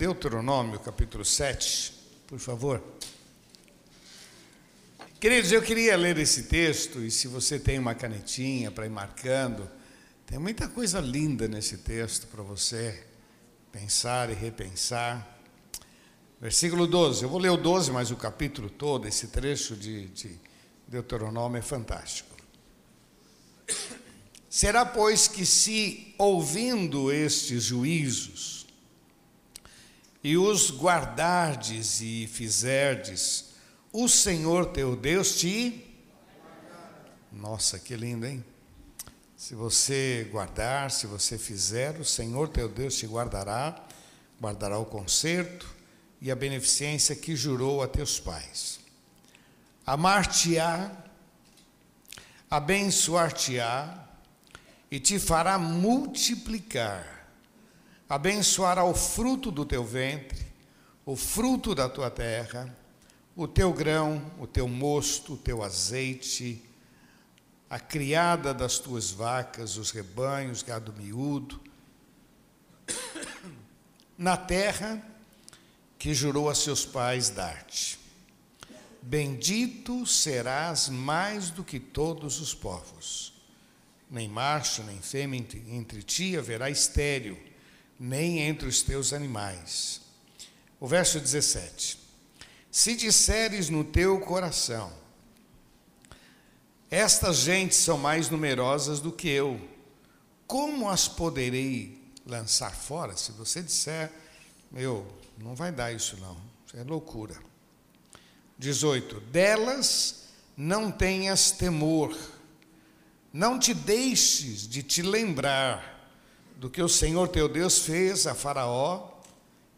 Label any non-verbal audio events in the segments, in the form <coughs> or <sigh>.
Deuteronômio capítulo 7, por favor. Queridos, eu queria ler esse texto, e se você tem uma canetinha para ir marcando, tem muita coisa linda nesse texto para você pensar e repensar. Versículo 12, eu vou ler o 12, mas o capítulo todo, esse trecho de, de Deuteronômio é fantástico. Será, pois, que se ouvindo estes juízos, e os guardardes e fizerdes, o Senhor teu Deus te. Nossa, que lindo, hein? Se você guardar, se você fizer, o Senhor teu Deus te guardará, guardará o conserto e a beneficência que jurou a teus pais. Amar-te-á, abençoar-te-á e te fará multiplicar abençoará o fruto do teu ventre, o fruto da tua terra, o teu grão, o teu mosto, o teu azeite, a criada das tuas vacas, os rebanhos, gado miúdo, na terra que jurou a seus pais dar-te. Bendito serás mais do que todos os povos. Nem macho, nem fêmea entre ti haverá estéril nem entre os teus animais. O verso 17: Se disseres no teu coração, estas gentes são mais numerosas do que eu, como as poderei lançar fora? Se você disser, meu, não vai dar isso não, isso é loucura. 18: Delas não tenhas temor, não te deixes de te lembrar do que o Senhor teu Deus fez a Faraó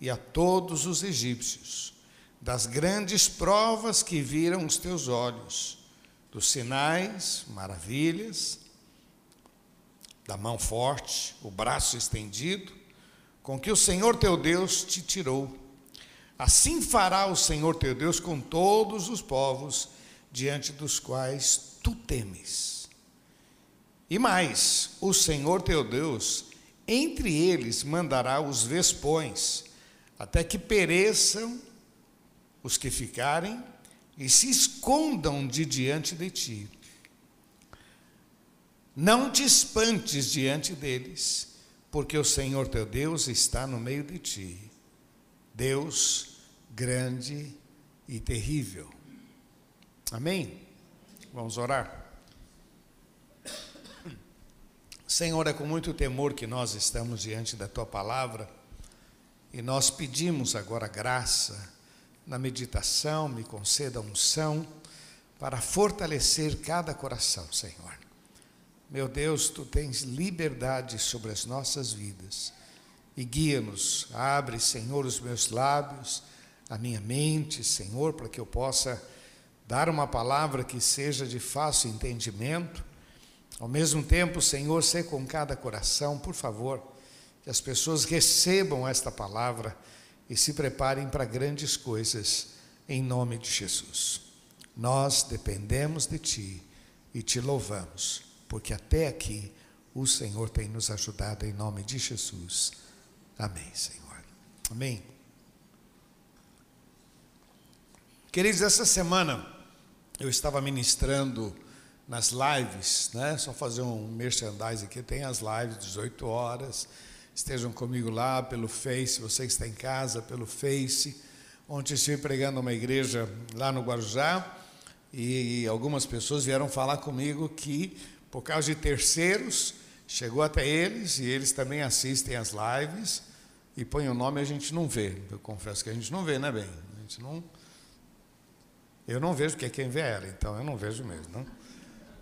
e a todos os egípcios, das grandes provas que viram os teus olhos, dos sinais, maravilhas, da mão forte, o braço estendido, com que o Senhor teu Deus te tirou. Assim fará o Senhor teu Deus com todos os povos diante dos quais tu temes. E mais, o Senhor teu Deus entre eles mandará os vespões, até que pereçam os que ficarem e se escondam de diante de ti. Não te espantes diante deles, porque o Senhor teu Deus está no meio de ti. Deus grande e terrível. Amém? Vamos orar. Senhor, é com muito temor que nós estamos diante da tua palavra e nós pedimos agora graça na meditação, me conceda unção para fortalecer cada coração, Senhor. Meu Deus, tu tens liberdade sobre as nossas vidas e guia-nos. Abre, Senhor, os meus lábios, a minha mente, Senhor, para que eu possa dar uma palavra que seja de fácil entendimento ao mesmo tempo, Senhor, ser com cada coração, por favor, que as pessoas recebam esta palavra e se preparem para grandes coisas, em nome de Jesus. Nós dependemos de Ti e te louvamos, porque até aqui o Senhor tem nos ajudado, em nome de Jesus. Amém, Senhor. Amém. Queridos, essa semana eu estava ministrando nas lives, né? Só fazer um merchandise aqui, tem as lives 18 horas. Estejam comigo lá pelo Face, você que está em casa, pelo Face. Ontem estive pregando uma igreja lá no Guarujá e algumas pessoas vieram falar comigo que por causa de terceiros chegou até eles e eles também assistem as lives e põe o nome a gente não vê. Eu confesso que a gente não vê, né, bem? A gente não eu não vejo porque é quem vê ela, então eu não vejo mesmo, não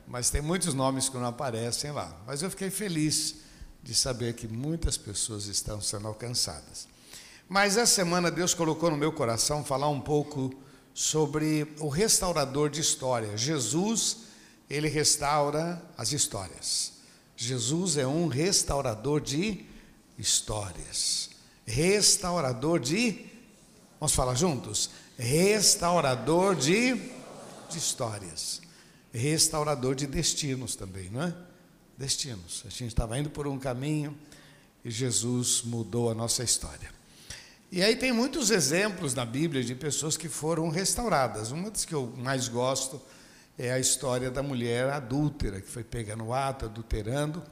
mas tem muitos nomes que não aparecem lá. Mas eu fiquei feliz de saber que muitas pessoas estão sendo alcançadas. Mas essa semana Deus colocou no meu coração falar um pouco sobre o restaurador de histórias. Jesus, ele restaura as histórias. Jesus é um restaurador de histórias. Restaurador de Vamos falar juntos? Restaurador de, de histórias restaurador de destinos também, não é? Destinos. A gente estava indo por um caminho e Jesus mudou a nossa história. E aí tem muitos exemplos na Bíblia de pessoas que foram restauradas. Uma das que eu mais gosto é a história da mulher adúltera, que foi pega no ato, adulterando.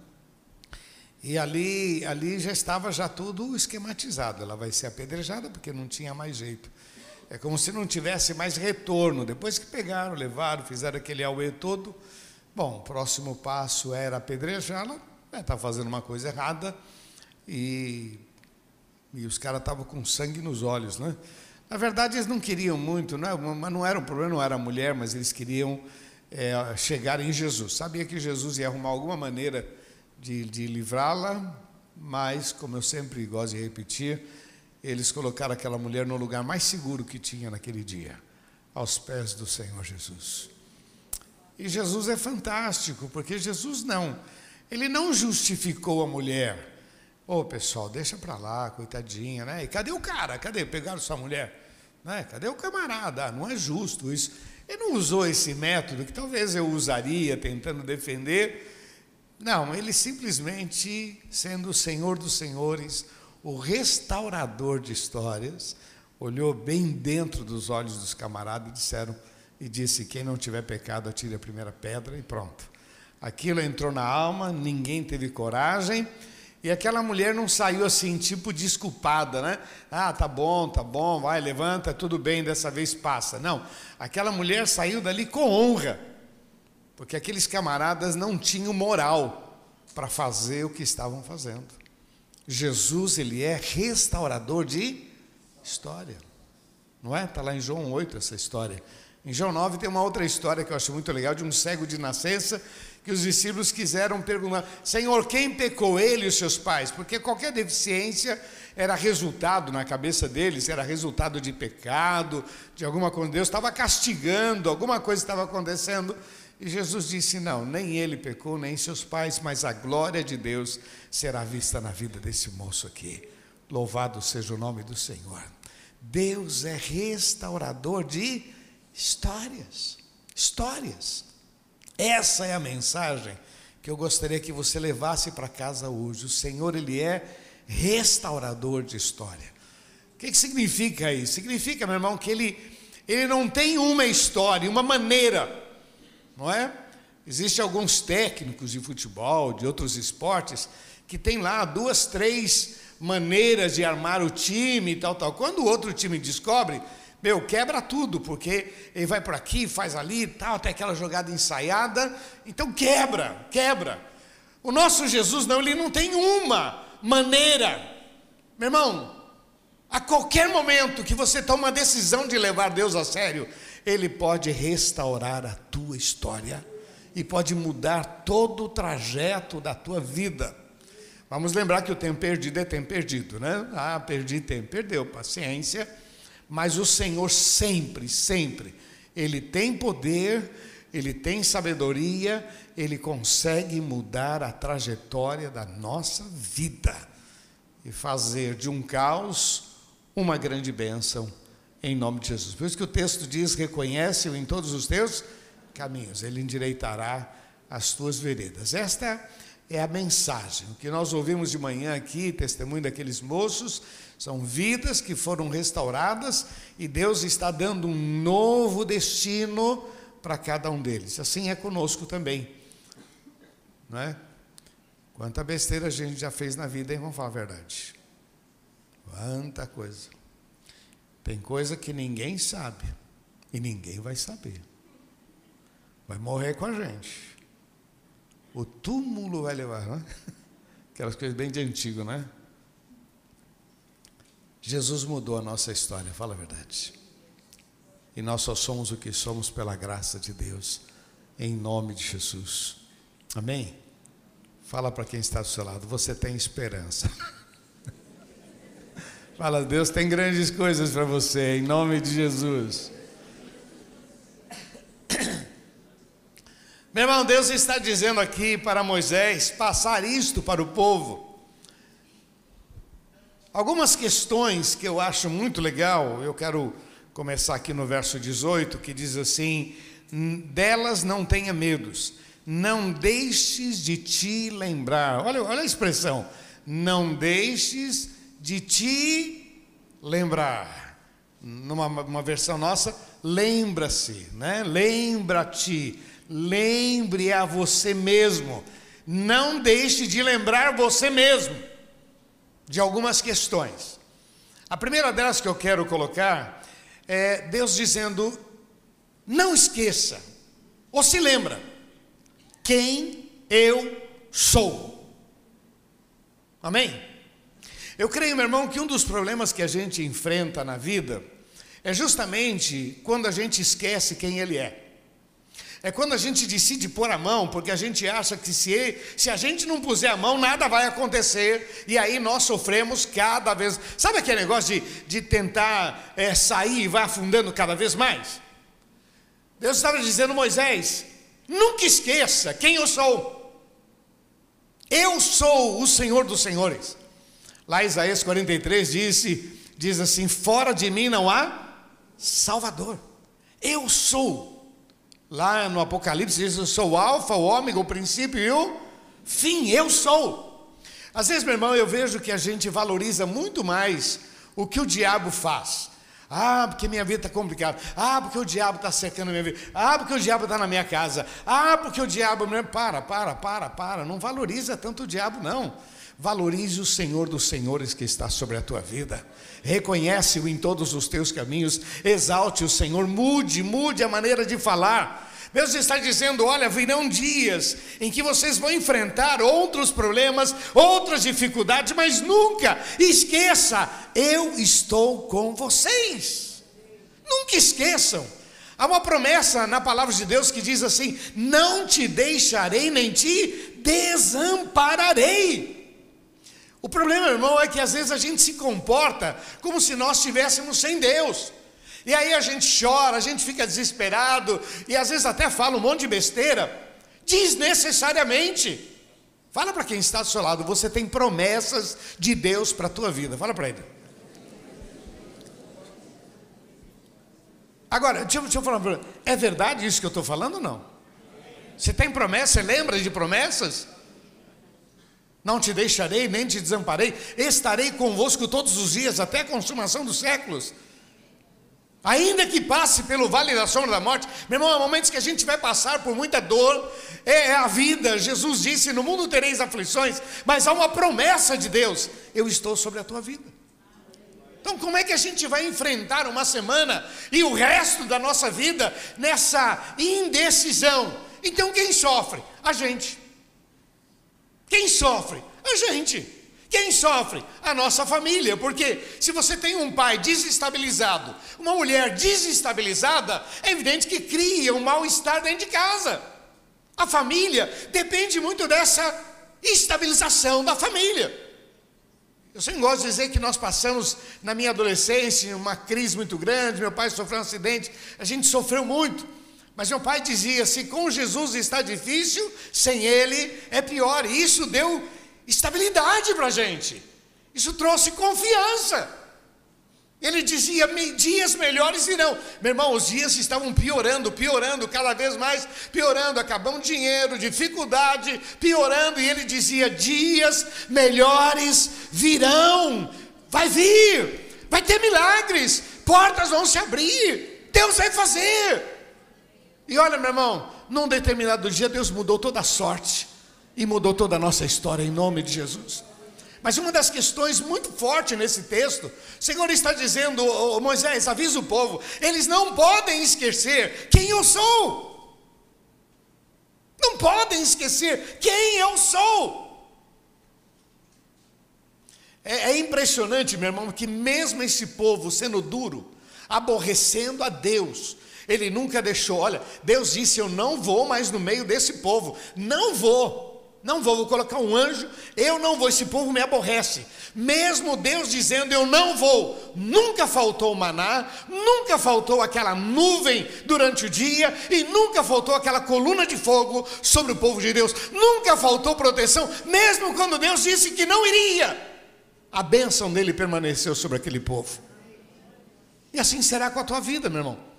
E ali, ali já estava já tudo esquematizado. Ela vai ser apedrejada porque não tinha mais jeito. É como se não tivesse mais retorno. Depois que pegaram, levaram, fizeram aquele auê todo. Bom, o próximo passo era apedrejá-la. Estava é, fazendo uma coisa errada. E, e os caras estavam com sangue nos olhos, né? Na verdade, eles não queriam muito, né? mas não era um problema, não era a mulher, mas eles queriam é, chegar em Jesus. Sabia que Jesus ia arrumar alguma maneira de, de livrá-la, mas, como eu sempre gosto de repetir, eles colocaram aquela mulher no lugar mais seguro que tinha naquele dia, aos pés do Senhor Jesus. E Jesus é fantástico, porque Jesus não, ele não justificou a mulher. Ô oh, pessoal, deixa para lá, coitadinha, né? E cadê o cara? Cadê? Pegaram sua mulher? Né? Cadê o camarada? Ah, não é justo isso. Ele não usou esse método que talvez eu usaria tentando defender. Não, ele simplesmente, sendo o Senhor dos Senhores, o restaurador de histórias, olhou bem dentro dos olhos dos camaradas e disseram e disse: quem não tiver pecado atire a primeira pedra e pronto. Aquilo entrou na alma, ninguém teve coragem. E aquela mulher não saiu assim, tipo desculpada, né? Ah, tá bom, tá bom, vai, levanta, tudo bem, dessa vez passa. Não, aquela mulher saiu dali com honra, porque aqueles camaradas não tinham moral para fazer o que estavam fazendo. Jesus, ele é restaurador de história, não é? Está lá em João 8 essa história. Em João 9 tem uma outra história que eu acho muito legal, de um cego de nascença que os discípulos quiseram perguntar: Senhor, quem pecou ele e os seus pais? Porque qualquer deficiência era resultado na cabeça deles, era resultado de pecado, de alguma coisa. Deus estava castigando, alguma coisa estava acontecendo. E Jesus disse: Não, nem ele pecou, nem seus pais, mas a glória de Deus será vista na vida desse moço aqui. Louvado seja o nome do Senhor. Deus é restaurador de histórias. Histórias. Essa é a mensagem que eu gostaria que você levasse para casa hoje. O Senhor, Ele é restaurador de história. O que, que significa isso? Significa, meu irmão, que Ele, ele não tem uma história, uma maneira, não é? Existem alguns técnicos de futebol, de outros esportes, que tem lá duas, três maneiras de armar o time e tal, tal. Quando o outro time descobre, meu, quebra tudo, porque ele vai por aqui, faz ali e tal, tem aquela jogada ensaiada, então quebra, quebra. O nosso Jesus não, ele não tem uma maneira. Meu irmão, a qualquer momento que você toma a decisão de levar Deus a sério, ele pode restaurar a tua história e pode mudar todo o trajeto da tua vida. Vamos lembrar que o tempo perdido é tempo perdido, né? Ah, perdi tempo, perdeu, paciência mas o Senhor sempre, sempre, Ele tem poder, Ele tem sabedoria, Ele consegue mudar a trajetória da nossa vida e fazer de um caos uma grande bênção, em nome de Jesus. Por isso que o texto diz: reconhece-o em todos os teus caminhos, Ele endireitará as tuas veredas. Esta é a mensagem. O que nós ouvimos de manhã aqui, testemunho daqueles moços, são vidas que foram restauradas e Deus está dando um novo destino para cada um deles. Assim é conosco também. Não é? Quanta besteira a gente já fez na vida, hein? Vamos falar a verdade. Quanta coisa. Tem coisa que ninguém sabe e ninguém vai saber. Vai morrer com a gente. O túmulo vai levar, não é? <laughs> Aquelas coisas bem de antigo, né? Jesus mudou a nossa história, fala a verdade. E nós só somos o que somos pela graça de Deus, em nome de Jesus. Amém? Fala para quem está do seu lado, você tem esperança. <laughs> Fala, Deus tem grandes coisas para você, em nome de Jesus. Meu irmão, Deus está dizendo aqui para Moisés passar isto para o povo. Algumas questões que eu acho muito legal, eu quero começar aqui no verso 18, que diz assim: delas não tenha medos, não deixes de te lembrar. Olha, olha a expressão, não deixes de te lembrar. Numa uma versão nossa, lembra-se, né? Lembra-te, lembre a você mesmo. Não deixe de lembrar você mesmo de algumas questões. A primeira delas que eu quero colocar é Deus dizendo: não esqueça, ou se lembra, quem eu sou. Amém? Eu creio, meu irmão, que um dos problemas que a gente enfrenta na vida é justamente quando a gente esquece quem Ele é. É quando a gente decide pôr a mão, porque a gente acha que se, se a gente não puser a mão, nada vai acontecer, e aí nós sofremos cada vez. Sabe aquele negócio de, de tentar é, sair e vai afundando cada vez mais? Deus estava dizendo, Moisés, nunca esqueça quem eu sou. Eu sou o Senhor dos Senhores. Lá Isaías 43 disse, diz assim: Fora de mim não há Salvador. Eu sou. Lá no Apocalipse diz: Eu sou o Alfa, o Ômega, o princípio e o fim. Eu sou. Às vezes, meu irmão, eu vejo que a gente valoriza muito mais o que o diabo faz. Ah, porque minha vida está complicada. Ah, porque o diabo está secando a minha vida. Ah, porque o diabo está na minha casa. Ah, porque o diabo. Para, para, para, para. Não valoriza tanto o diabo, não. Valorize o Senhor dos Senhores que está sobre a tua vida. Reconhece-o em todos os teus caminhos. Exalte o Senhor. Mude, mude a maneira de falar. Deus está dizendo: olha, virão dias em que vocês vão enfrentar outros problemas, outras dificuldades, mas nunca esqueça, eu estou com vocês. Nunca esqueçam. Há uma promessa na palavra de Deus que diz assim: Não te deixarei nem te desampararei. O problema, irmão, é que às vezes a gente se comporta como se nós estivéssemos sem Deus. E aí a gente chora, a gente fica desesperado, e às vezes até fala um monte de besteira, desnecessariamente. Fala para quem está do seu lado, você tem promessas de Deus para a tua vida. Fala para ele. Agora, deixa, deixa eu falar para é verdade isso que eu estou falando ou não? Você tem promessa, você lembra de promessas? Não te deixarei, nem te desamparei, estarei convosco todos os dias, até a consumação dos séculos. Ainda que passe pelo vale da sombra da morte, meu irmão, há momentos que a gente vai passar por muita dor, é, é a vida. Jesus disse: No mundo tereis aflições, mas há uma promessa de Deus: Eu estou sobre a tua vida. Então, como é que a gente vai enfrentar uma semana e o resto da nossa vida nessa indecisão? Então, quem sofre? A gente. Quem sofre? A gente. Quem sofre? A nossa família, porque se você tem um pai desestabilizado, uma mulher desestabilizada, é evidente que cria um mal-estar dentro de casa. A família depende muito dessa estabilização da família. Eu sempre gosto de dizer que nós passamos, na minha adolescência, uma crise muito grande. Meu pai sofreu um acidente, a gente sofreu muito. Mas meu pai dizia: se com Jesus está difícil, sem Ele é pior. E isso deu estabilidade para a gente. Isso trouxe confiança. Ele dizia: dias melhores virão. Meu irmão, os dias estavam piorando, piorando, cada vez mais piorando. Acabando dinheiro, dificuldade, piorando. E ele dizia: dias melhores virão. Vai vir, vai ter milagres, portas vão se abrir, Deus vai fazer. E olha, meu irmão, num determinado dia Deus mudou toda a sorte e mudou toda a nossa história em nome de Jesus. Mas uma das questões muito fortes nesse texto, o Senhor está dizendo, oh, Moisés, avisa o povo, eles não podem esquecer quem eu sou. Não podem esquecer quem eu sou. É, é impressionante, meu irmão, que mesmo esse povo sendo duro, aborrecendo a Deus, ele nunca deixou. Olha, Deus disse: Eu não vou mais no meio desse povo, não vou. Não vou, vou colocar um anjo, eu não vou, esse povo me aborrece. Mesmo Deus dizendo eu não vou, nunca faltou o maná, nunca faltou aquela nuvem durante o dia e nunca faltou aquela coluna de fogo sobre o povo de Deus. Nunca faltou proteção, mesmo quando Deus disse que não iria. A bênção dele permaneceu sobre aquele povo. E assim será com a tua vida, meu irmão.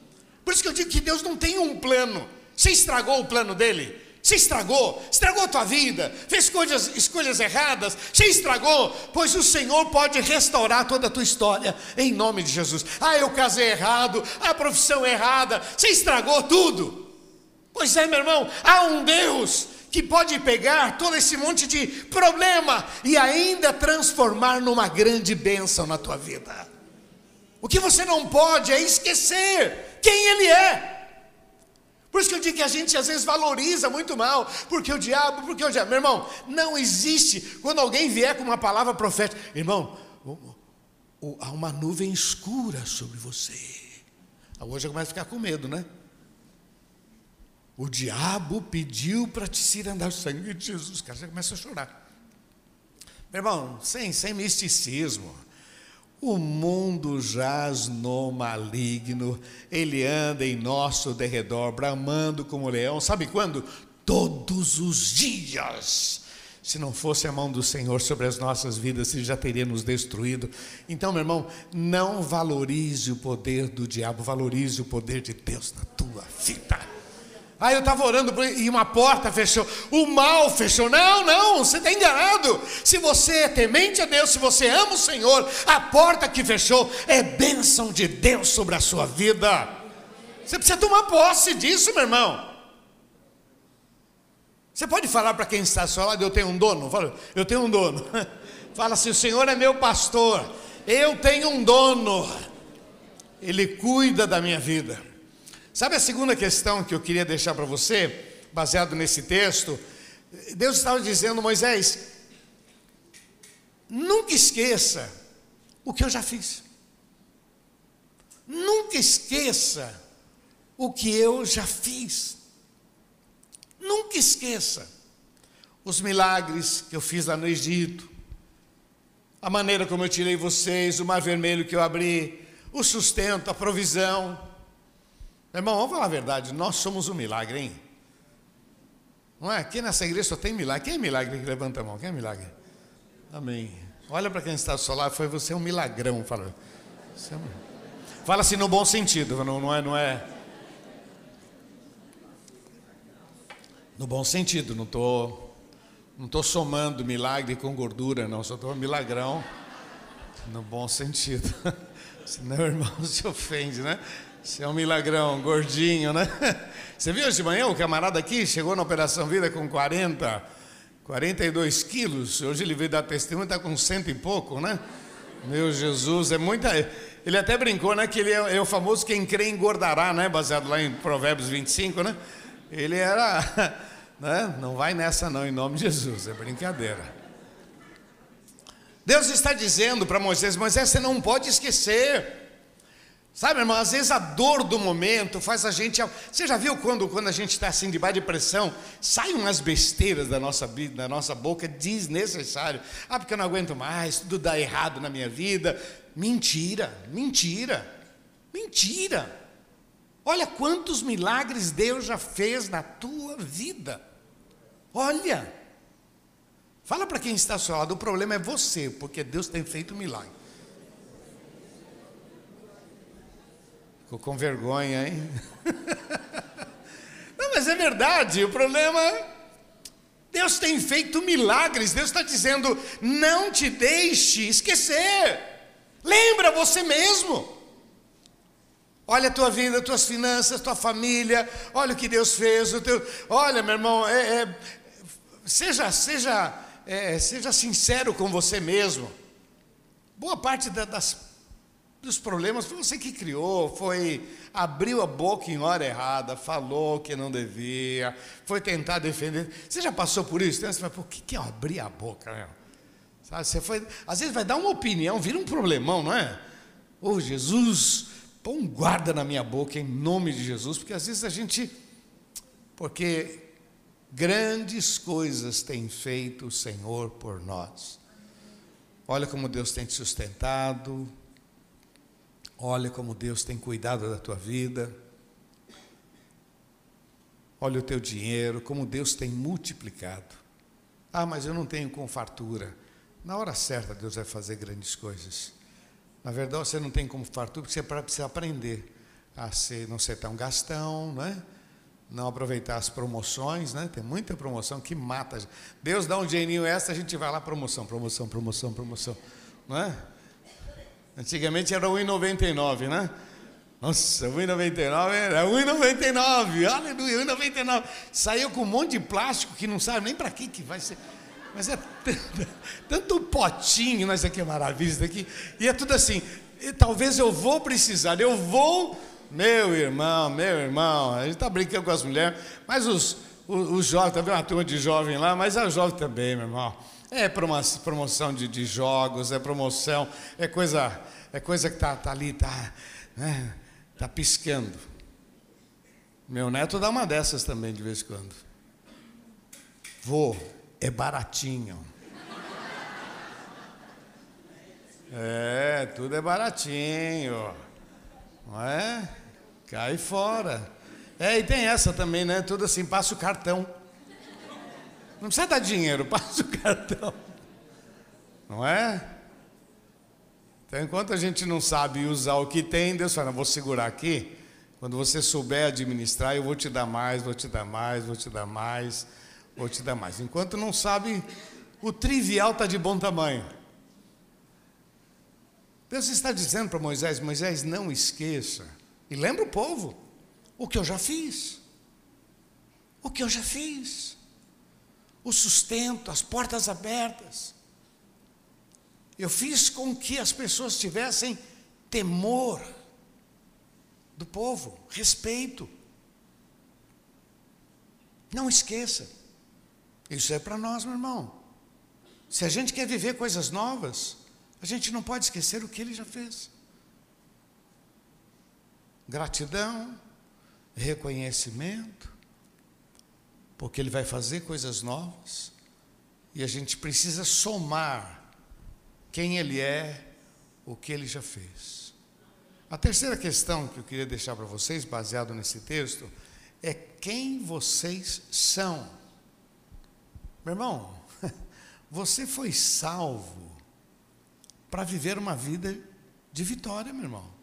Por isso que eu digo que Deus não tem um plano. Você estragou o plano dele? Você estragou, estragou a tua vida, fez coisas, escolhas erradas, você estragou, pois o Senhor pode restaurar toda a tua história, em nome de Jesus. Ah, eu casei errado, a profissão errada, você estragou tudo. Pois é, meu irmão, há um Deus que pode pegar todo esse monte de problema e ainda transformar numa grande bênção na tua vida. O que você não pode é esquecer quem Ele é. Por isso que eu digo que a gente às vezes valoriza muito mal, porque o diabo, porque o diabo. Meu irmão, não existe. Quando alguém vier com uma palavra profética, irmão, há uma nuvem escura sobre você. Hoje eu começo a ficar com medo, né? O diabo pediu para te se andar o sangue de Jesus. O cara já começa a chorar. Meu irmão, sem, sem misticismo. O mundo jaz no maligno, ele anda em nosso derredor, bramando como leão. Sabe quando? Todos os dias. Se não fosse a mão do Senhor sobre as nossas vidas, Ele já teria nos destruído. Então, meu irmão, não valorize o poder do diabo, valorize o poder de Deus na tua vida. Aí eu estava orando e uma porta fechou. O mal fechou. Não, não, você está enganado. Se você é temente a Deus, se você ama o Senhor, a porta que fechou é bênção de Deus sobre a sua vida. Você precisa tomar posse disso, meu irmão. Você pode falar para quem está seu lado, eu tenho um dono? Eu tenho um dono. <laughs> Fala assim, o Senhor é meu pastor. Eu tenho um dono. Ele cuida da minha vida. Sabe a segunda questão que eu queria deixar para você, baseado nesse texto? Deus estava dizendo, Moisés, nunca esqueça o que eu já fiz. Nunca esqueça o que eu já fiz. Nunca esqueça os milagres que eu fiz lá no Egito, a maneira como eu tirei vocês, o mar vermelho que eu abri, o sustento, a provisão. Irmão, vamos falar a verdade, nós somos um milagre, hein? Não é? Aqui nessa igreja só tem milagre. Quem é milagre levanta a mão? Quem é milagre? Amém. Olha para quem está do seu lado, foi você um milagrão. Fala, é um... fala assim no bom sentido, não, não é, não é. No bom sentido, não estou não tô somando milagre com gordura, não, só estou milagrão no bom sentido. <laughs> Senão irmão <laughs> se ofende, né? Você é um milagrão, gordinho, né? <laughs> Você viu hoje de manhã o camarada aqui chegou na Operação Vida com 40, 42 quilos. Hoje ele veio dar testemunho, está com cento e pouco, né? Meu Jesus, é muita. Ele até brincou, né? Que ele é, é o famoso quem crê engordará, né? Baseado lá em Provérbios 25, né? Ele era. <laughs> Né? Não vai nessa, não, em nome de Jesus, é brincadeira. Deus está dizendo para Moisés: Moisés, você não pode esquecer Sabe, irmão, às vezes a dor do momento faz a gente. Você já viu quando, quando a gente está assim debaixo de pressão, saem umas besteiras da nossa, da nossa boca desnecessário. Ah, porque eu não aguento mais, tudo dá errado na minha vida. Mentira, mentira, mentira. Olha quantos milagres Deus já fez na tua vida. Olha. Fala para quem está ao seu lado, o problema é você, porque Deus tem feito milagre. Ficou com vergonha, hein? <laughs> Não, mas é verdade, o problema. Deus tem feito milagres, Deus está dizendo: não te deixe esquecer, lembra você mesmo. Olha a tua vida, tuas finanças, tua família, olha o que Deus fez. O teu... Olha, meu irmão, é, é... seja, seja, é, seja sincero com você mesmo. Boa parte das dos problemas foi você que criou, foi abriu a boca em hora errada, falou que não devia, foi tentar defender. Você já passou por isso? Você fala, por que, que eu abri a boca? Né? Sabe, você foi, às vezes vai dar uma opinião, vira um problemão, não é? Ô oh, Jesus, põe um guarda na minha boca em nome de Jesus, porque às vezes a gente. Porque grandes coisas tem feito o Senhor por nós. Olha como Deus tem te sustentado, Olha como Deus tem cuidado da tua vida. Olha o teu dinheiro, como Deus tem multiplicado. Ah, mas eu não tenho com fartura. Na hora certa, Deus vai fazer grandes coisas. Na verdade, você não tem como fartura porque você precisa aprender a ser, não ser tão gastão, não é? não aproveitar as promoções, né? Tem muita promoção que mata. Deus dá um dinheirinho extra, a gente vai lá, promoção, promoção, promoção, promoção. Não é? Antigamente era 1,99, né? Nossa, 1,99 era 1,99, aleluia, 1,99. Saiu com um monte de plástico que não sabe nem para que que vai ser. Mas é tanto, tanto potinho, mas aqui é maravilha isso daqui. E é tudo assim, talvez eu vou precisar, eu vou meu irmão, meu irmão, a gente está brincando com as mulheres, mas os, os, os jovens, tá uma turma de jovem lá, mas a jovem também, meu irmão. É promoção de, de jogos, é promoção, é coisa, é coisa que está tá ali, está né, tá piscando. Meu neto dá uma dessas também de vez em quando. Vô, é baratinho. É, tudo é baratinho. Não é? Cai fora. É, e tem essa também, né? Tudo assim, passa o cartão. Não precisa dar dinheiro, <laughs> passa o cartão. Não é? Então, enquanto a gente não sabe usar o que tem, Deus fala: vou segurar aqui. Quando você souber administrar, eu vou te dar mais, vou te dar mais, vou te dar mais, vou te dar mais. Enquanto não sabe, o trivial está de bom tamanho. Deus está dizendo para Moisés: Moisés, não esqueça. E lembra o povo: o que eu já fiz. O que eu já fiz. O sustento, as portas abertas. Eu fiz com que as pessoas tivessem temor do povo, respeito. Não esqueça. Isso é para nós, meu irmão. Se a gente quer viver coisas novas, a gente não pode esquecer o que ele já fez. Gratidão, reconhecimento, porque ele vai fazer coisas novas e a gente precisa somar quem ele é, o que ele já fez. A terceira questão que eu queria deixar para vocês, baseado nesse texto, é quem vocês são. Meu irmão, <laughs> você foi salvo para viver uma vida de vitória, meu irmão.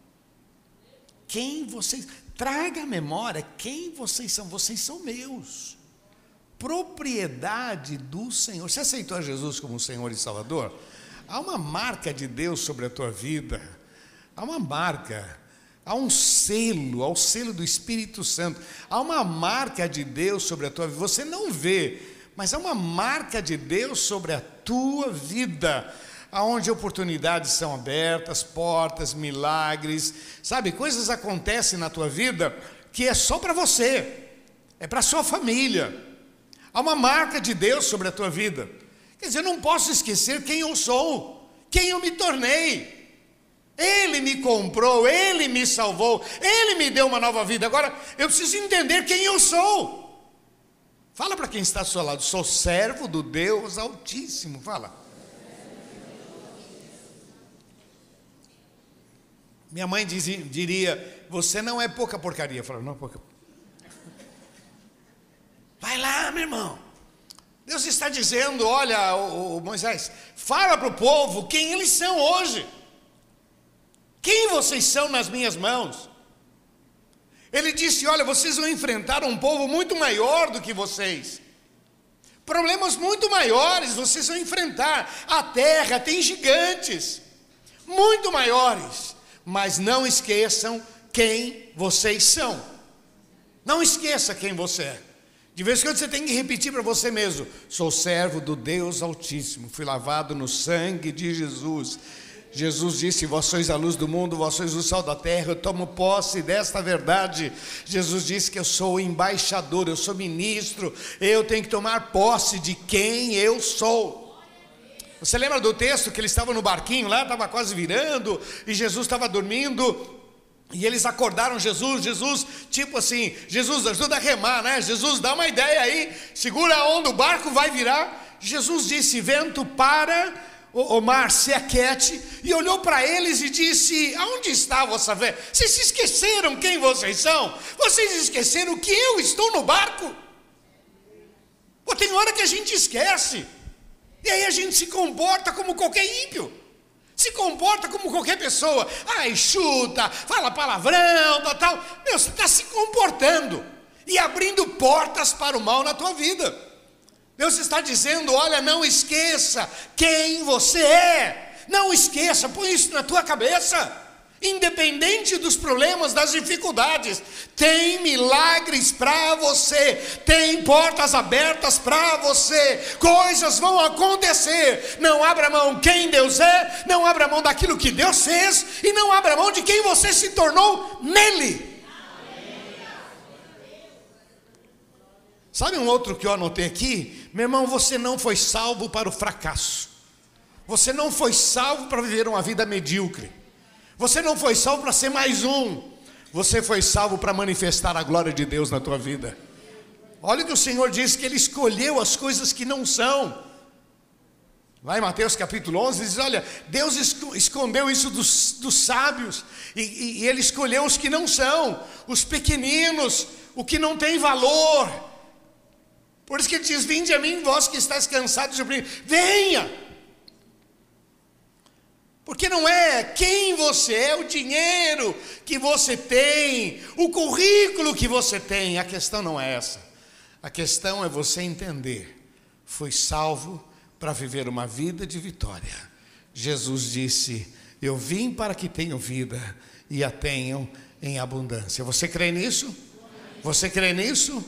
Quem vocês. Traga a memória quem vocês são. Vocês são meus. Propriedade do Senhor. Você aceitou Jesus como Senhor e Salvador? Há uma marca de Deus sobre a tua vida. Há uma marca. Há um selo, há o selo do Espírito Santo. Há uma marca de Deus sobre a tua vida. Você não vê, mas há uma marca de Deus sobre a tua vida aonde oportunidades são abertas, portas, milagres, sabe, coisas acontecem na tua vida que é só para você, é para sua família. Há uma marca de Deus sobre a tua vida. Quer dizer, eu não posso esquecer quem eu sou, quem eu me tornei. Ele me comprou, ele me salvou, ele me deu uma nova vida. Agora eu preciso entender quem eu sou. Fala para quem está ao seu lado, sou servo do Deus Altíssimo. Fala. Minha mãe diria: Você não é pouca porcaria. Eu falava, não é pouca. Vai lá, meu irmão. Deus está dizendo: Olha, o, Moisés, fala para o povo quem eles são hoje. Quem vocês são nas minhas mãos? Ele disse: Olha, vocês vão enfrentar um povo muito maior do que vocês. Problemas muito maiores vocês vão enfrentar. A terra tem gigantes, muito maiores mas não esqueçam quem vocês são. Não esqueça quem você é. De vez em quando você tem que repetir para você mesmo: sou servo do Deus Altíssimo, fui lavado no sangue de Jesus. Jesus disse: Vós sois a luz do mundo, vós sois o sal da terra. Eu tomo posse desta verdade. Jesus disse que eu sou embaixador, eu sou ministro. Eu tenho que tomar posse de quem eu sou. Você lembra do texto que eles estavam no barquinho lá, estava quase virando, e Jesus estava dormindo, e eles acordaram Jesus, Jesus, tipo assim, Jesus ajuda a remar, né? Jesus dá uma ideia aí, segura a onda, o barco vai virar. Jesus disse: Vento para, o, mar se aquete, e olhou para eles e disse: Aonde está a vossa fé? Vocês se esqueceram quem vocês são? Vocês esqueceram que eu estou no barco? Pô, tem hora que a gente esquece. E aí a gente se comporta como qualquer ímpio. Se comporta como qualquer pessoa. Ai, chuta, fala palavrão, tal, tal. Meu, você está se comportando. e abrindo portas para o mal na tua vida. Deus está dizendo: olha, não esqueça quem você é. Não esqueça, põe isso na tua cabeça. Independente dos problemas, das dificuldades, tem milagres para você, tem portas abertas para você, coisas vão acontecer. Não abra mão quem Deus é, não abra mão daquilo que Deus fez e não abra mão de quem você se tornou nele. Sabe um outro que eu anotei aqui? Meu irmão, você não foi salvo para o fracasso. Você não foi salvo para viver uma vida medíocre. Você não foi salvo para ser mais um. Você foi salvo para manifestar a glória de Deus na tua vida. Olha o que o Senhor diz que ele escolheu as coisas que não são. Lá em Mateus capítulo 11, diz: Olha, Deus escondeu isso dos, dos sábios, e, e, e Ele escolheu os que não são, os pequeninos, o que não tem valor, por isso que ele diz: Vinde a mim, vós que estáis cansados de oprimidos, venha. Porque não é quem você é, o dinheiro que você tem, o currículo que você tem, a questão não é essa. A questão é você entender: foi salvo para viver uma vida de vitória. Jesus disse: Eu vim para que tenham vida e a tenham em abundância. Você crê nisso? Você crê nisso?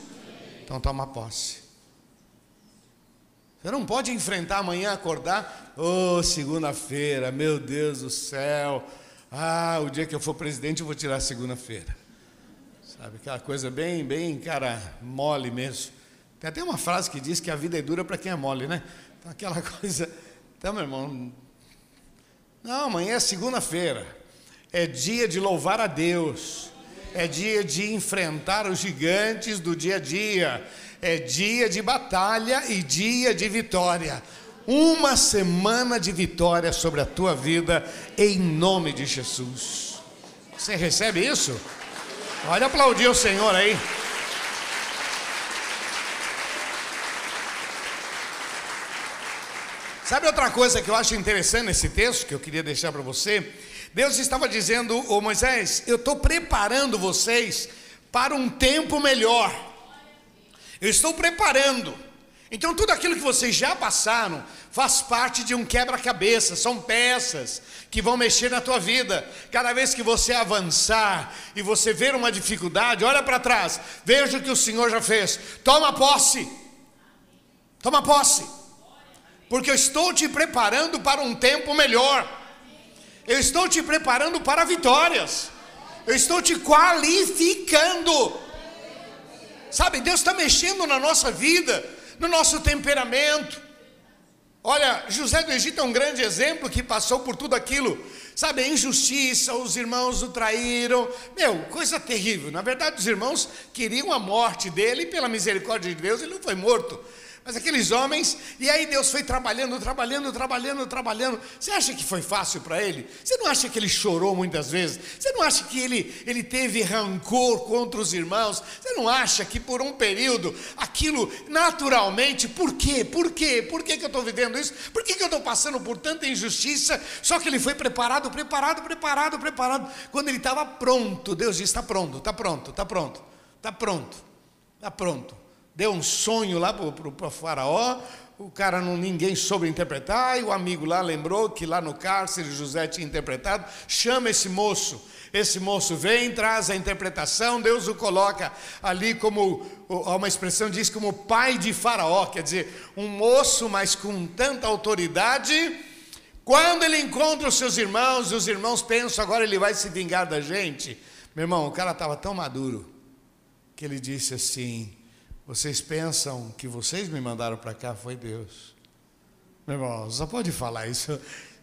Então toma posse. Você não pode enfrentar amanhã, acordar, oh, segunda-feira, meu Deus do céu, ah, o dia que eu for presidente eu vou tirar segunda-feira. Sabe, aquela coisa bem, bem, cara, mole mesmo. Tem até uma frase que diz que a vida é dura para quem é mole, né? Então, aquela <laughs> coisa. Então, meu irmão, não, amanhã é segunda-feira. É dia de louvar a Deus. É dia de enfrentar os gigantes do dia a dia é dia de batalha e dia de vitória. Uma semana de vitória sobre a tua vida, em nome de Jesus. Você recebe isso? Pode aplaudir o Senhor aí. Sabe outra coisa que eu acho interessante nesse texto, que eu queria deixar para você? Deus estava dizendo, ô Moisés, eu estou preparando vocês para um tempo melhor. Eu estou preparando. Então, tudo aquilo que vocês já passaram faz parte de um quebra-cabeça, são peças que vão mexer na tua vida. Cada vez que você avançar e você ver uma dificuldade, olha para trás, veja o que o Senhor já fez. Toma posse. Toma posse. Porque eu estou te preparando para um tempo melhor. Eu estou te preparando para vitórias. Eu estou te qualificando. Sabe, Deus está mexendo na nossa vida, no nosso temperamento. Olha, José do Egito é um grande exemplo que passou por tudo aquilo. Sabe, a injustiça, os irmãos o traíram. Meu, coisa terrível. Na verdade, os irmãos queriam a morte dele e, pela misericórdia de Deus, ele não foi morto. Mas aqueles homens, e aí Deus foi trabalhando, trabalhando, trabalhando, trabalhando. Você acha que foi fácil para ele? Você não acha que ele chorou muitas vezes? Você não acha que ele, ele teve rancor contra os irmãos? Você não acha que por um período aquilo naturalmente, por quê? Por quê? Por que, que eu estou vivendo isso? Por que, que eu estou passando por tanta injustiça? Só que ele foi preparado, preparado, preparado, preparado. Quando ele estava pronto, Deus disse: está pronto, está pronto, está pronto, está pronto, está pronto deu um sonho lá para o faraó, o cara não ninguém soube interpretar, e o amigo lá lembrou que lá no cárcere José tinha interpretado, chama esse moço. Esse moço vem, traz a interpretação, Deus o coloca ali como, uma expressão diz, como pai de Faraó, quer dizer, um moço, mas com tanta autoridade. Quando ele encontra os seus irmãos, os irmãos pensam, agora ele vai se vingar da gente. Meu irmão, o cara estava tão maduro, que ele disse assim: vocês pensam que vocês me mandaram para cá foi Deus. Meu irmão, só pode falar isso.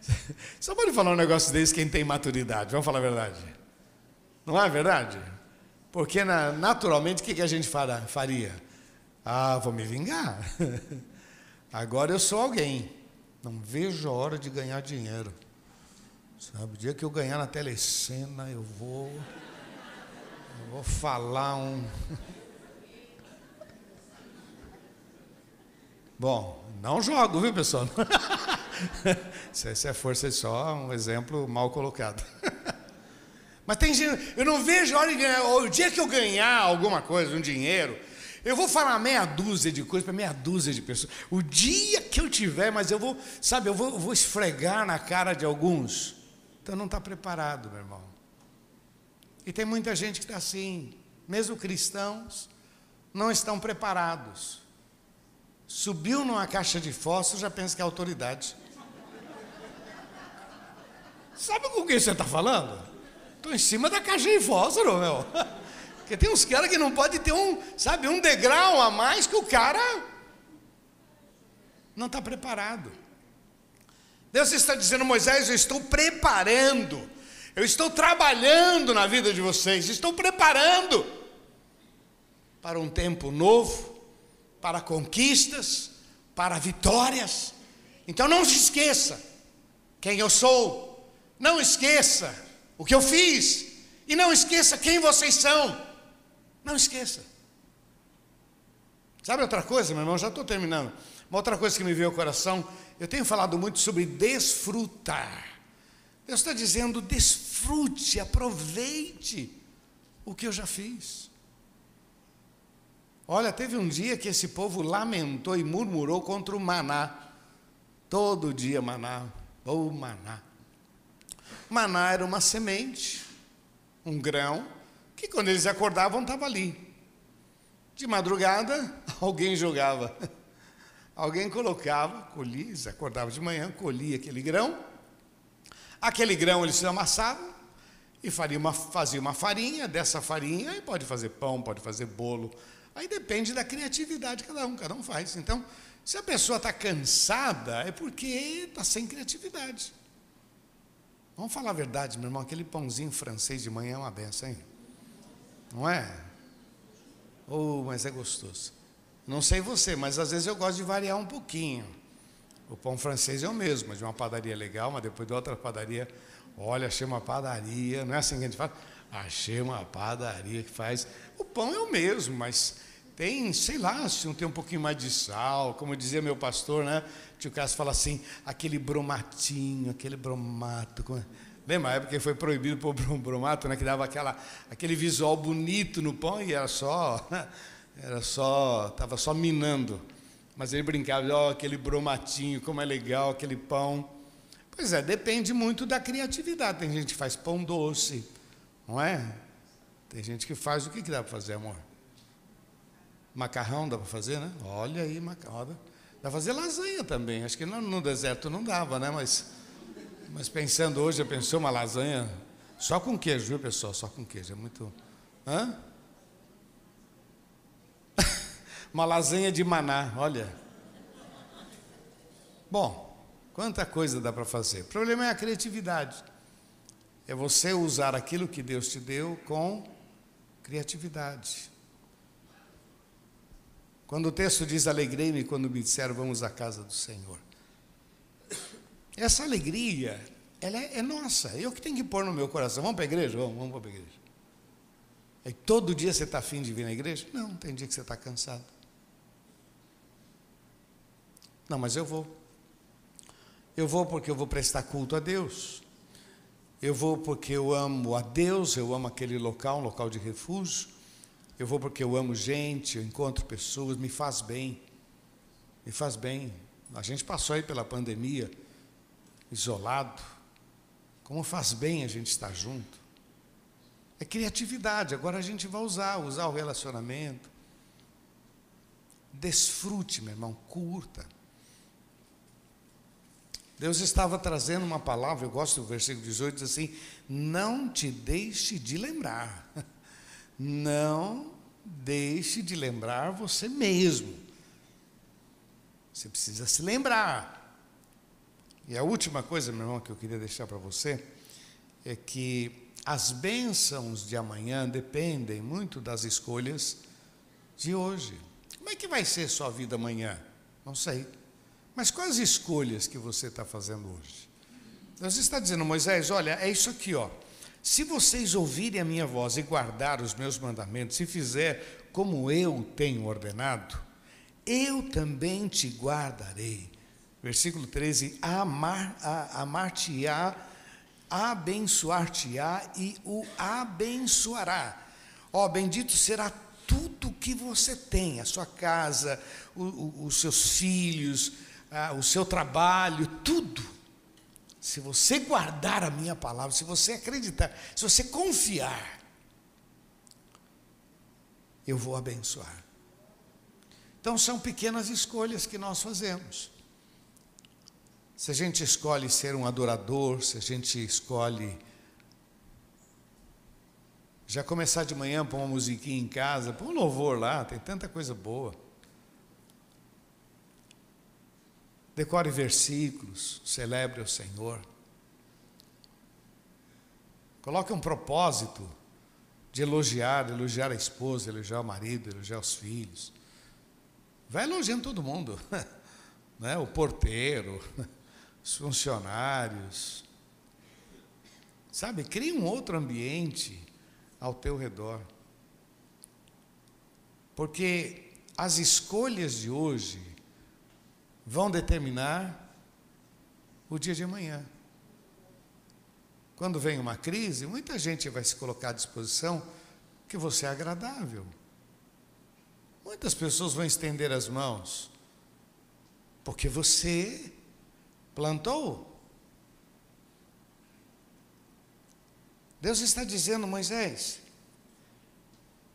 <laughs> Só pode falar um negócio desse quem tem maturidade. Vamos falar a verdade. Não é verdade? Porque na, naturalmente o que a gente faria? Ah, vou me vingar. <laughs> Agora eu sou alguém. Não vejo a hora de ganhar dinheiro. Sabe, o dia que eu ganhar na telecena, eu vou. Eu vou falar um. Bom, não jogo, viu, pessoal? <laughs> Isso é força só, um exemplo mal colocado. <laughs> Mas tem gente, eu não vejo a hora de ganhar. O dia que eu ganhar alguma coisa, um dinheiro, eu vou falar meia dúzia de coisas para meia dúzia de pessoas. O dia que eu tiver, mas eu vou, sabe, eu vou, eu vou esfregar na cara de alguns. Então não está preparado, meu irmão. E tem muita gente que está assim, mesmo cristãos, não estão preparados. Subiu numa caixa de fósforo, já pensa que é autoridade. Sabe com quem você está falando? Estou em cima da caixa de fósforo, meu. <laughs> Porque tem uns caras que não pode ter um, sabe, um degrau a mais que o cara não está preparado. Deus está dizendo, Moisés, eu estou preparando, eu estou trabalhando na vida de vocês, estou preparando para um tempo novo, para conquistas, para vitórias. Então não se esqueça quem eu sou, não esqueça o que eu fiz, e não esqueça quem vocês são. Não esqueça. Sabe outra coisa, meu irmão? Já estou terminando. Uma outra coisa que me veio ao coração, eu tenho falado muito sobre desfrutar. Deus está dizendo: desfrute, aproveite o que eu já fiz. Olha, teve um dia que esse povo lamentou e murmurou contra o maná. Todo dia maná, ou oh, maná. Maná era uma semente, um grão, que quando eles acordavam estava ali. De madrugada, <laughs> alguém jogava. <laughs> Alguém colocava, colhia, eles acordavam de manhã, colhia aquele grão. Aquele grão eles amassavam e faria uma, fazia uma farinha, dessa farinha, aí pode fazer pão, pode fazer bolo. Aí depende da criatividade de cada um, cada um faz. Então, se a pessoa está cansada, é porque está sem criatividade. Vamos falar a verdade, meu irmão, aquele pãozinho francês de manhã é uma benção, hein? Não é? Oh, mas é gostoso. Não sei você, mas às vezes eu gosto de variar um pouquinho. O pão francês é o mesmo, de uma padaria legal, mas depois de outra padaria, olha, achei uma padaria, não é assim que a gente fala? Achei uma padaria que faz. O pão é o mesmo, mas tem, sei lá, se não tem um pouquinho mais de sal, como dizia meu pastor, né? Tio Cássio fala assim, aquele bromatinho, aquele bromato. Como... Lembra a época que foi proibido pôr bromato, né? Que dava aquela, aquele visual bonito no pão e era só, <laughs> era só, estava só minando. Mas ele brincava, ó, oh, aquele bromatinho, como é legal aquele pão. Pois é, depende muito da criatividade. Tem gente que faz pão doce, não é? Tem gente que faz o que, que dá para fazer, amor? Macarrão dá para fazer, né? Olha aí, macarrão. Dá para fazer lasanha também. Acho que no, no deserto não dava, né? Mas mas pensando hoje, eu pensou uma lasanha só com queijo, viu, pessoal? Só com queijo. É muito. Hã? <laughs> uma lasanha de maná, olha. Bom, quanta coisa dá para fazer. O problema é a criatividade. É você usar aquilo que Deus te deu com criatividade. Quando o texto diz: Alegrei-me quando me disseram, vamos à casa do Senhor. Essa alegria, ela é, é nossa. Eu que tenho que pôr no meu coração. Vamos para a igreja? Vamos, vamos para a igreja. E todo dia você está afim de vir na igreja? Não, tem dia que você está cansado. Não, mas eu vou. Eu vou porque eu vou prestar culto a Deus. Eu vou porque eu amo a Deus, eu amo aquele local, um local de refúgio. Eu vou porque eu amo gente, eu encontro pessoas, me faz bem. Me faz bem. A gente passou aí pela pandemia isolado. Como faz bem a gente estar junto. É criatividade, agora a gente vai usar, usar o relacionamento. Desfrute, meu irmão, curta. Deus estava trazendo uma palavra, eu gosto do versículo 18, diz assim: Não te deixe de lembrar. <laughs> Não deixe de lembrar você mesmo. Você precisa se lembrar. E a última coisa, meu irmão, que eu queria deixar para você é que as bênçãos de amanhã dependem muito das escolhas de hoje. Como é que vai ser sua vida amanhã? Não sei. Mas quais escolhas que você está fazendo hoje? Deus está dizendo, Moisés, olha, é isso aqui, ó. Se vocês ouvirem a minha voz e guardar os meus mandamentos, e fizer como eu tenho ordenado, eu também te guardarei versículo 13: amar, amar-te-á abençoar-te-á e o abençoará. Ó, bendito será tudo que você tem, a sua casa, o, o, os seus filhos, ah, o seu trabalho, tudo. Se você guardar a minha palavra, se você acreditar, se você confiar, eu vou abençoar. Então são pequenas escolhas que nós fazemos. Se a gente escolhe ser um adorador, se a gente escolhe já começar de manhã, pôr uma musiquinha em casa, pôr um louvor lá, tem tanta coisa boa. Decore versículos, celebre o Senhor. Coloque um propósito de elogiar, elogiar a esposa, elogiar o marido, elogiar os filhos. Vai elogiando todo mundo, <laughs> né? o porteiro, <laughs> os funcionários. Sabe, crie um outro ambiente ao teu redor. Porque as escolhas de hoje vão determinar o dia de amanhã. Quando vem uma crise, muita gente vai se colocar à disposição que você é agradável. Muitas pessoas vão estender as mãos porque você plantou. Deus está dizendo, Moisés,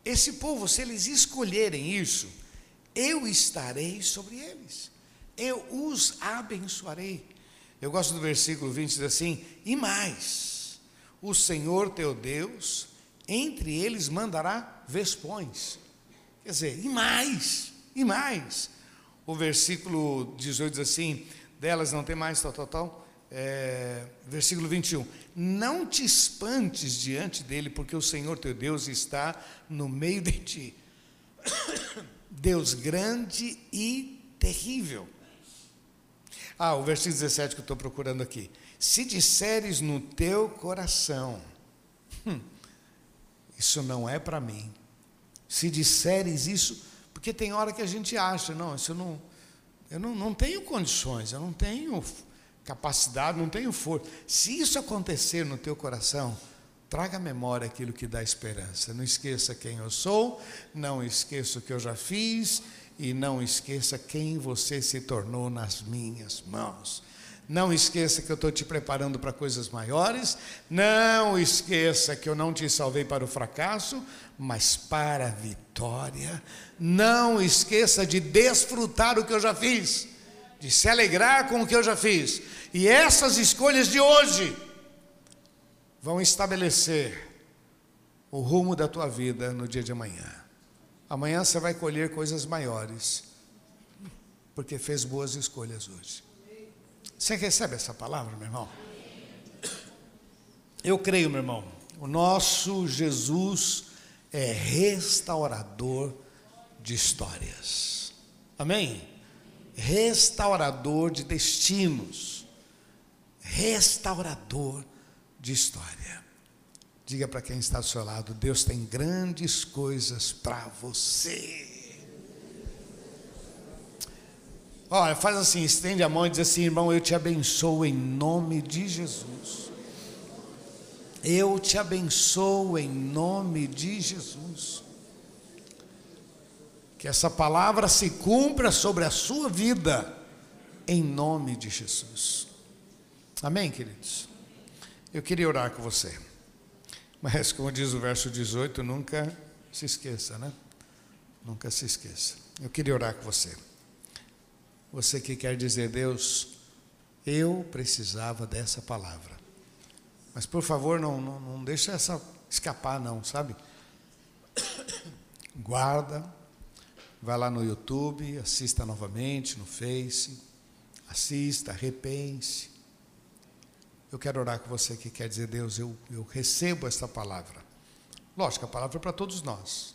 esse povo, se eles escolherem isso, eu estarei sobre eles, eu os abençoarei. Eu gosto do versículo 20, diz assim: E mais, o Senhor teu Deus, entre eles mandará vespões. Quer dizer, e mais, e mais. O versículo 18 diz assim: Delas não tem mais, tal, tal, tal é, versículo 21. Não te espantes diante dele, porque o Senhor teu Deus está no meio de ti. <coughs> Deus grande e terrível. Ah, o versículo 17 que eu estou procurando aqui. Se disseres no teu coração, hum, isso não é para mim. Se disseres isso, porque tem hora que a gente acha, não, isso eu não, eu não, não tenho condições, eu não tenho capacidade, não tenho força. Se isso acontecer no teu coração, traga à memória aquilo que dá esperança. Não esqueça quem eu sou, não esqueça o que eu já fiz e não esqueça quem você se tornou nas minhas mãos. Não esqueça que eu estou te preparando para coisas maiores. Não esqueça que eu não te salvei para o fracasso, mas para a vitória. Não esqueça de desfrutar o que eu já fiz de se alegrar com o que eu já fiz. E essas escolhas de hoje vão estabelecer o rumo da tua vida no dia de amanhã. Amanhã você vai colher coisas maiores, porque fez boas escolhas hoje. Você recebe essa palavra, meu irmão? Eu creio, meu irmão, o nosso Jesus é restaurador de histórias. Amém? restaurador de destinos, restaurador de história. Diga para quem está ao seu lado: Deus tem grandes coisas para você. Olha, faz assim, estende a mão e diz assim, irmão, eu te abençoo em nome de Jesus. Eu te abençoo em nome de Jesus que essa palavra se cumpra sobre a sua vida, em nome de Jesus. Amém, queridos? Eu queria orar com você, mas como diz o verso 18, nunca se esqueça, né? Nunca se esqueça. Eu queria orar com você. Você que quer dizer, Deus, eu precisava dessa palavra. Mas por favor, não, não, não deixa essa escapar, não, sabe? <coughs> Guarda Vai lá no YouTube, assista novamente no Face, assista, repense. Eu quero orar com você que quer dizer, Deus, eu, eu recebo esta palavra. Lógico, a palavra é para todos nós.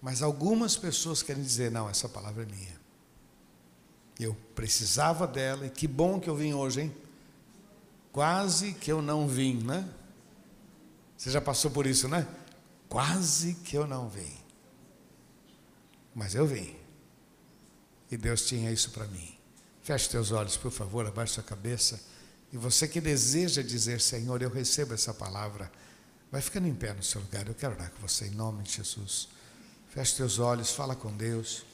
Mas algumas pessoas querem dizer, não, essa palavra é minha. Eu precisava dela e que bom que eu vim hoje, hein? Quase que eu não vim, né? Você já passou por isso, né? Quase que eu não vim. Mas eu vim. E Deus tinha isso para mim. Feche teus olhos, por favor, abaixe sua cabeça E você que deseja dizer, Senhor, eu recebo essa palavra, vai ficando em pé no seu lugar. Eu quero orar com você em nome de Jesus. Feche teus olhos, fala com Deus.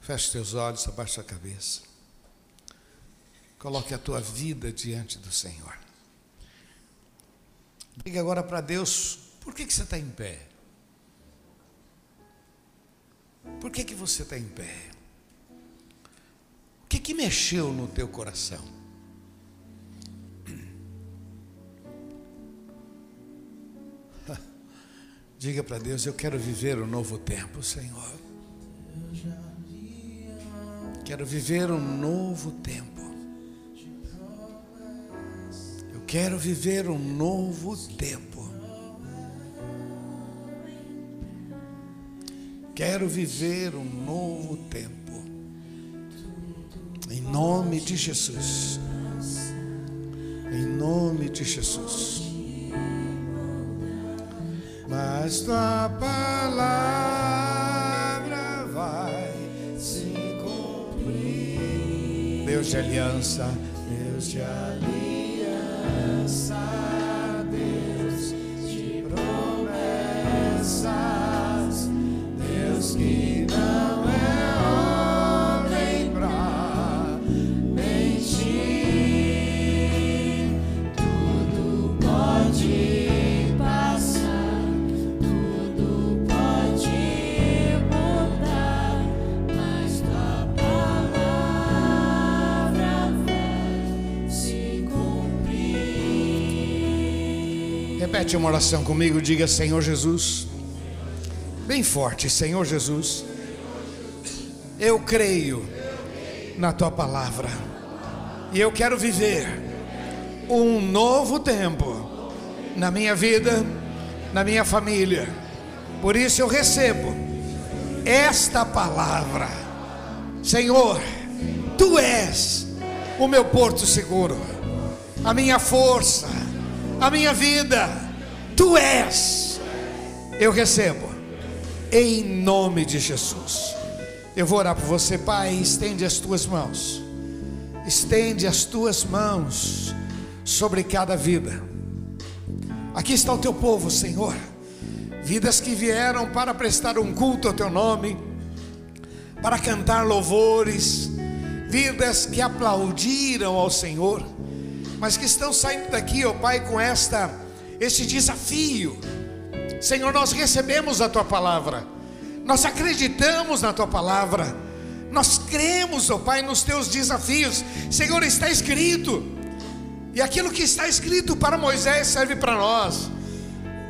Feche teus olhos, abaixa a cabeça. Coloque a tua vida diante do Senhor. Diga agora para Deus, por que, que você está em pé? Por que, que você está em pé? O que, que mexeu no teu coração? <laughs> Diga para Deus, eu quero viver um novo tempo, Senhor. Quero viver um novo tempo. Quero viver um novo tempo. Quero viver um novo tempo. Em nome de Jesus. Em nome de Jesus. Mas tua palavra vai se cumprir. Deus de aliança, Deus de aliança, Repete uma oração comigo, diga Senhor Jesus. Bem forte, Senhor Jesus. Eu creio na tua palavra. E eu quero viver um novo tempo na minha vida, na minha família. Por isso eu recebo esta palavra. Senhor, tu és o meu porto seguro, a minha força, a minha vida. Tu és. Eu recebo em nome de Jesus. Eu vou orar por você, Pai. Estende as tuas mãos, estende as tuas mãos sobre cada vida. Aqui está o teu povo, Senhor. Vidas que vieram para prestar um culto ao teu nome, para cantar louvores, vidas que aplaudiram ao Senhor, mas que estão saindo daqui, ó Pai, com esta este desafio. Senhor, nós recebemos a tua palavra. Nós acreditamos na tua palavra. Nós cremos, ó Pai, nos teus desafios. Senhor, está escrito. E aquilo que está escrito para Moisés serve para nós.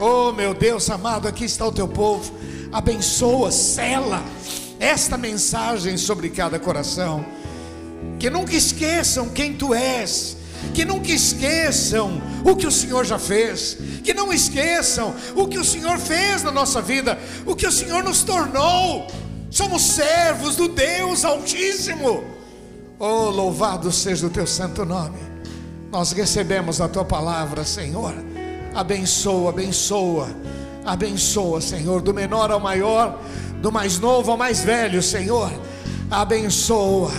Oh, meu Deus amado, aqui está o teu povo. Abençoa, sela esta mensagem sobre cada coração. Que nunca esqueçam quem tu és. Que nunca esqueçam o que o Senhor já fez. Que não esqueçam o que o Senhor fez na nossa vida. O que o Senhor nos tornou. Somos servos do Deus Altíssimo. Oh, louvado seja o teu santo nome. Nós recebemos a tua palavra, Senhor. Abençoa, abençoa, abençoa, Senhor, do menor ao maior, do mais novo ao mais velho, Senhor. Abençoa,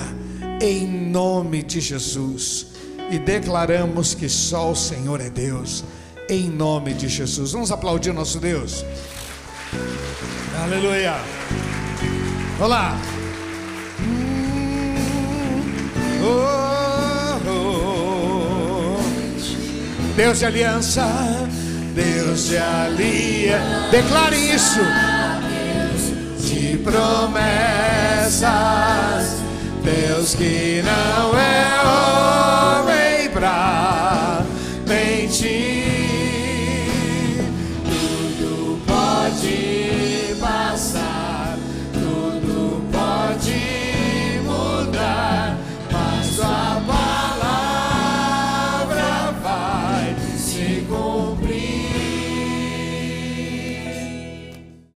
em nome de Jesus. E declaramos que só o Senhor é Deus, em nome de Jesus. Vamos aplaudir nosso Deus. Aleluia. Olá. Deus de aliança, Deus de aliança. Declare isso. De promessas, Deus que não é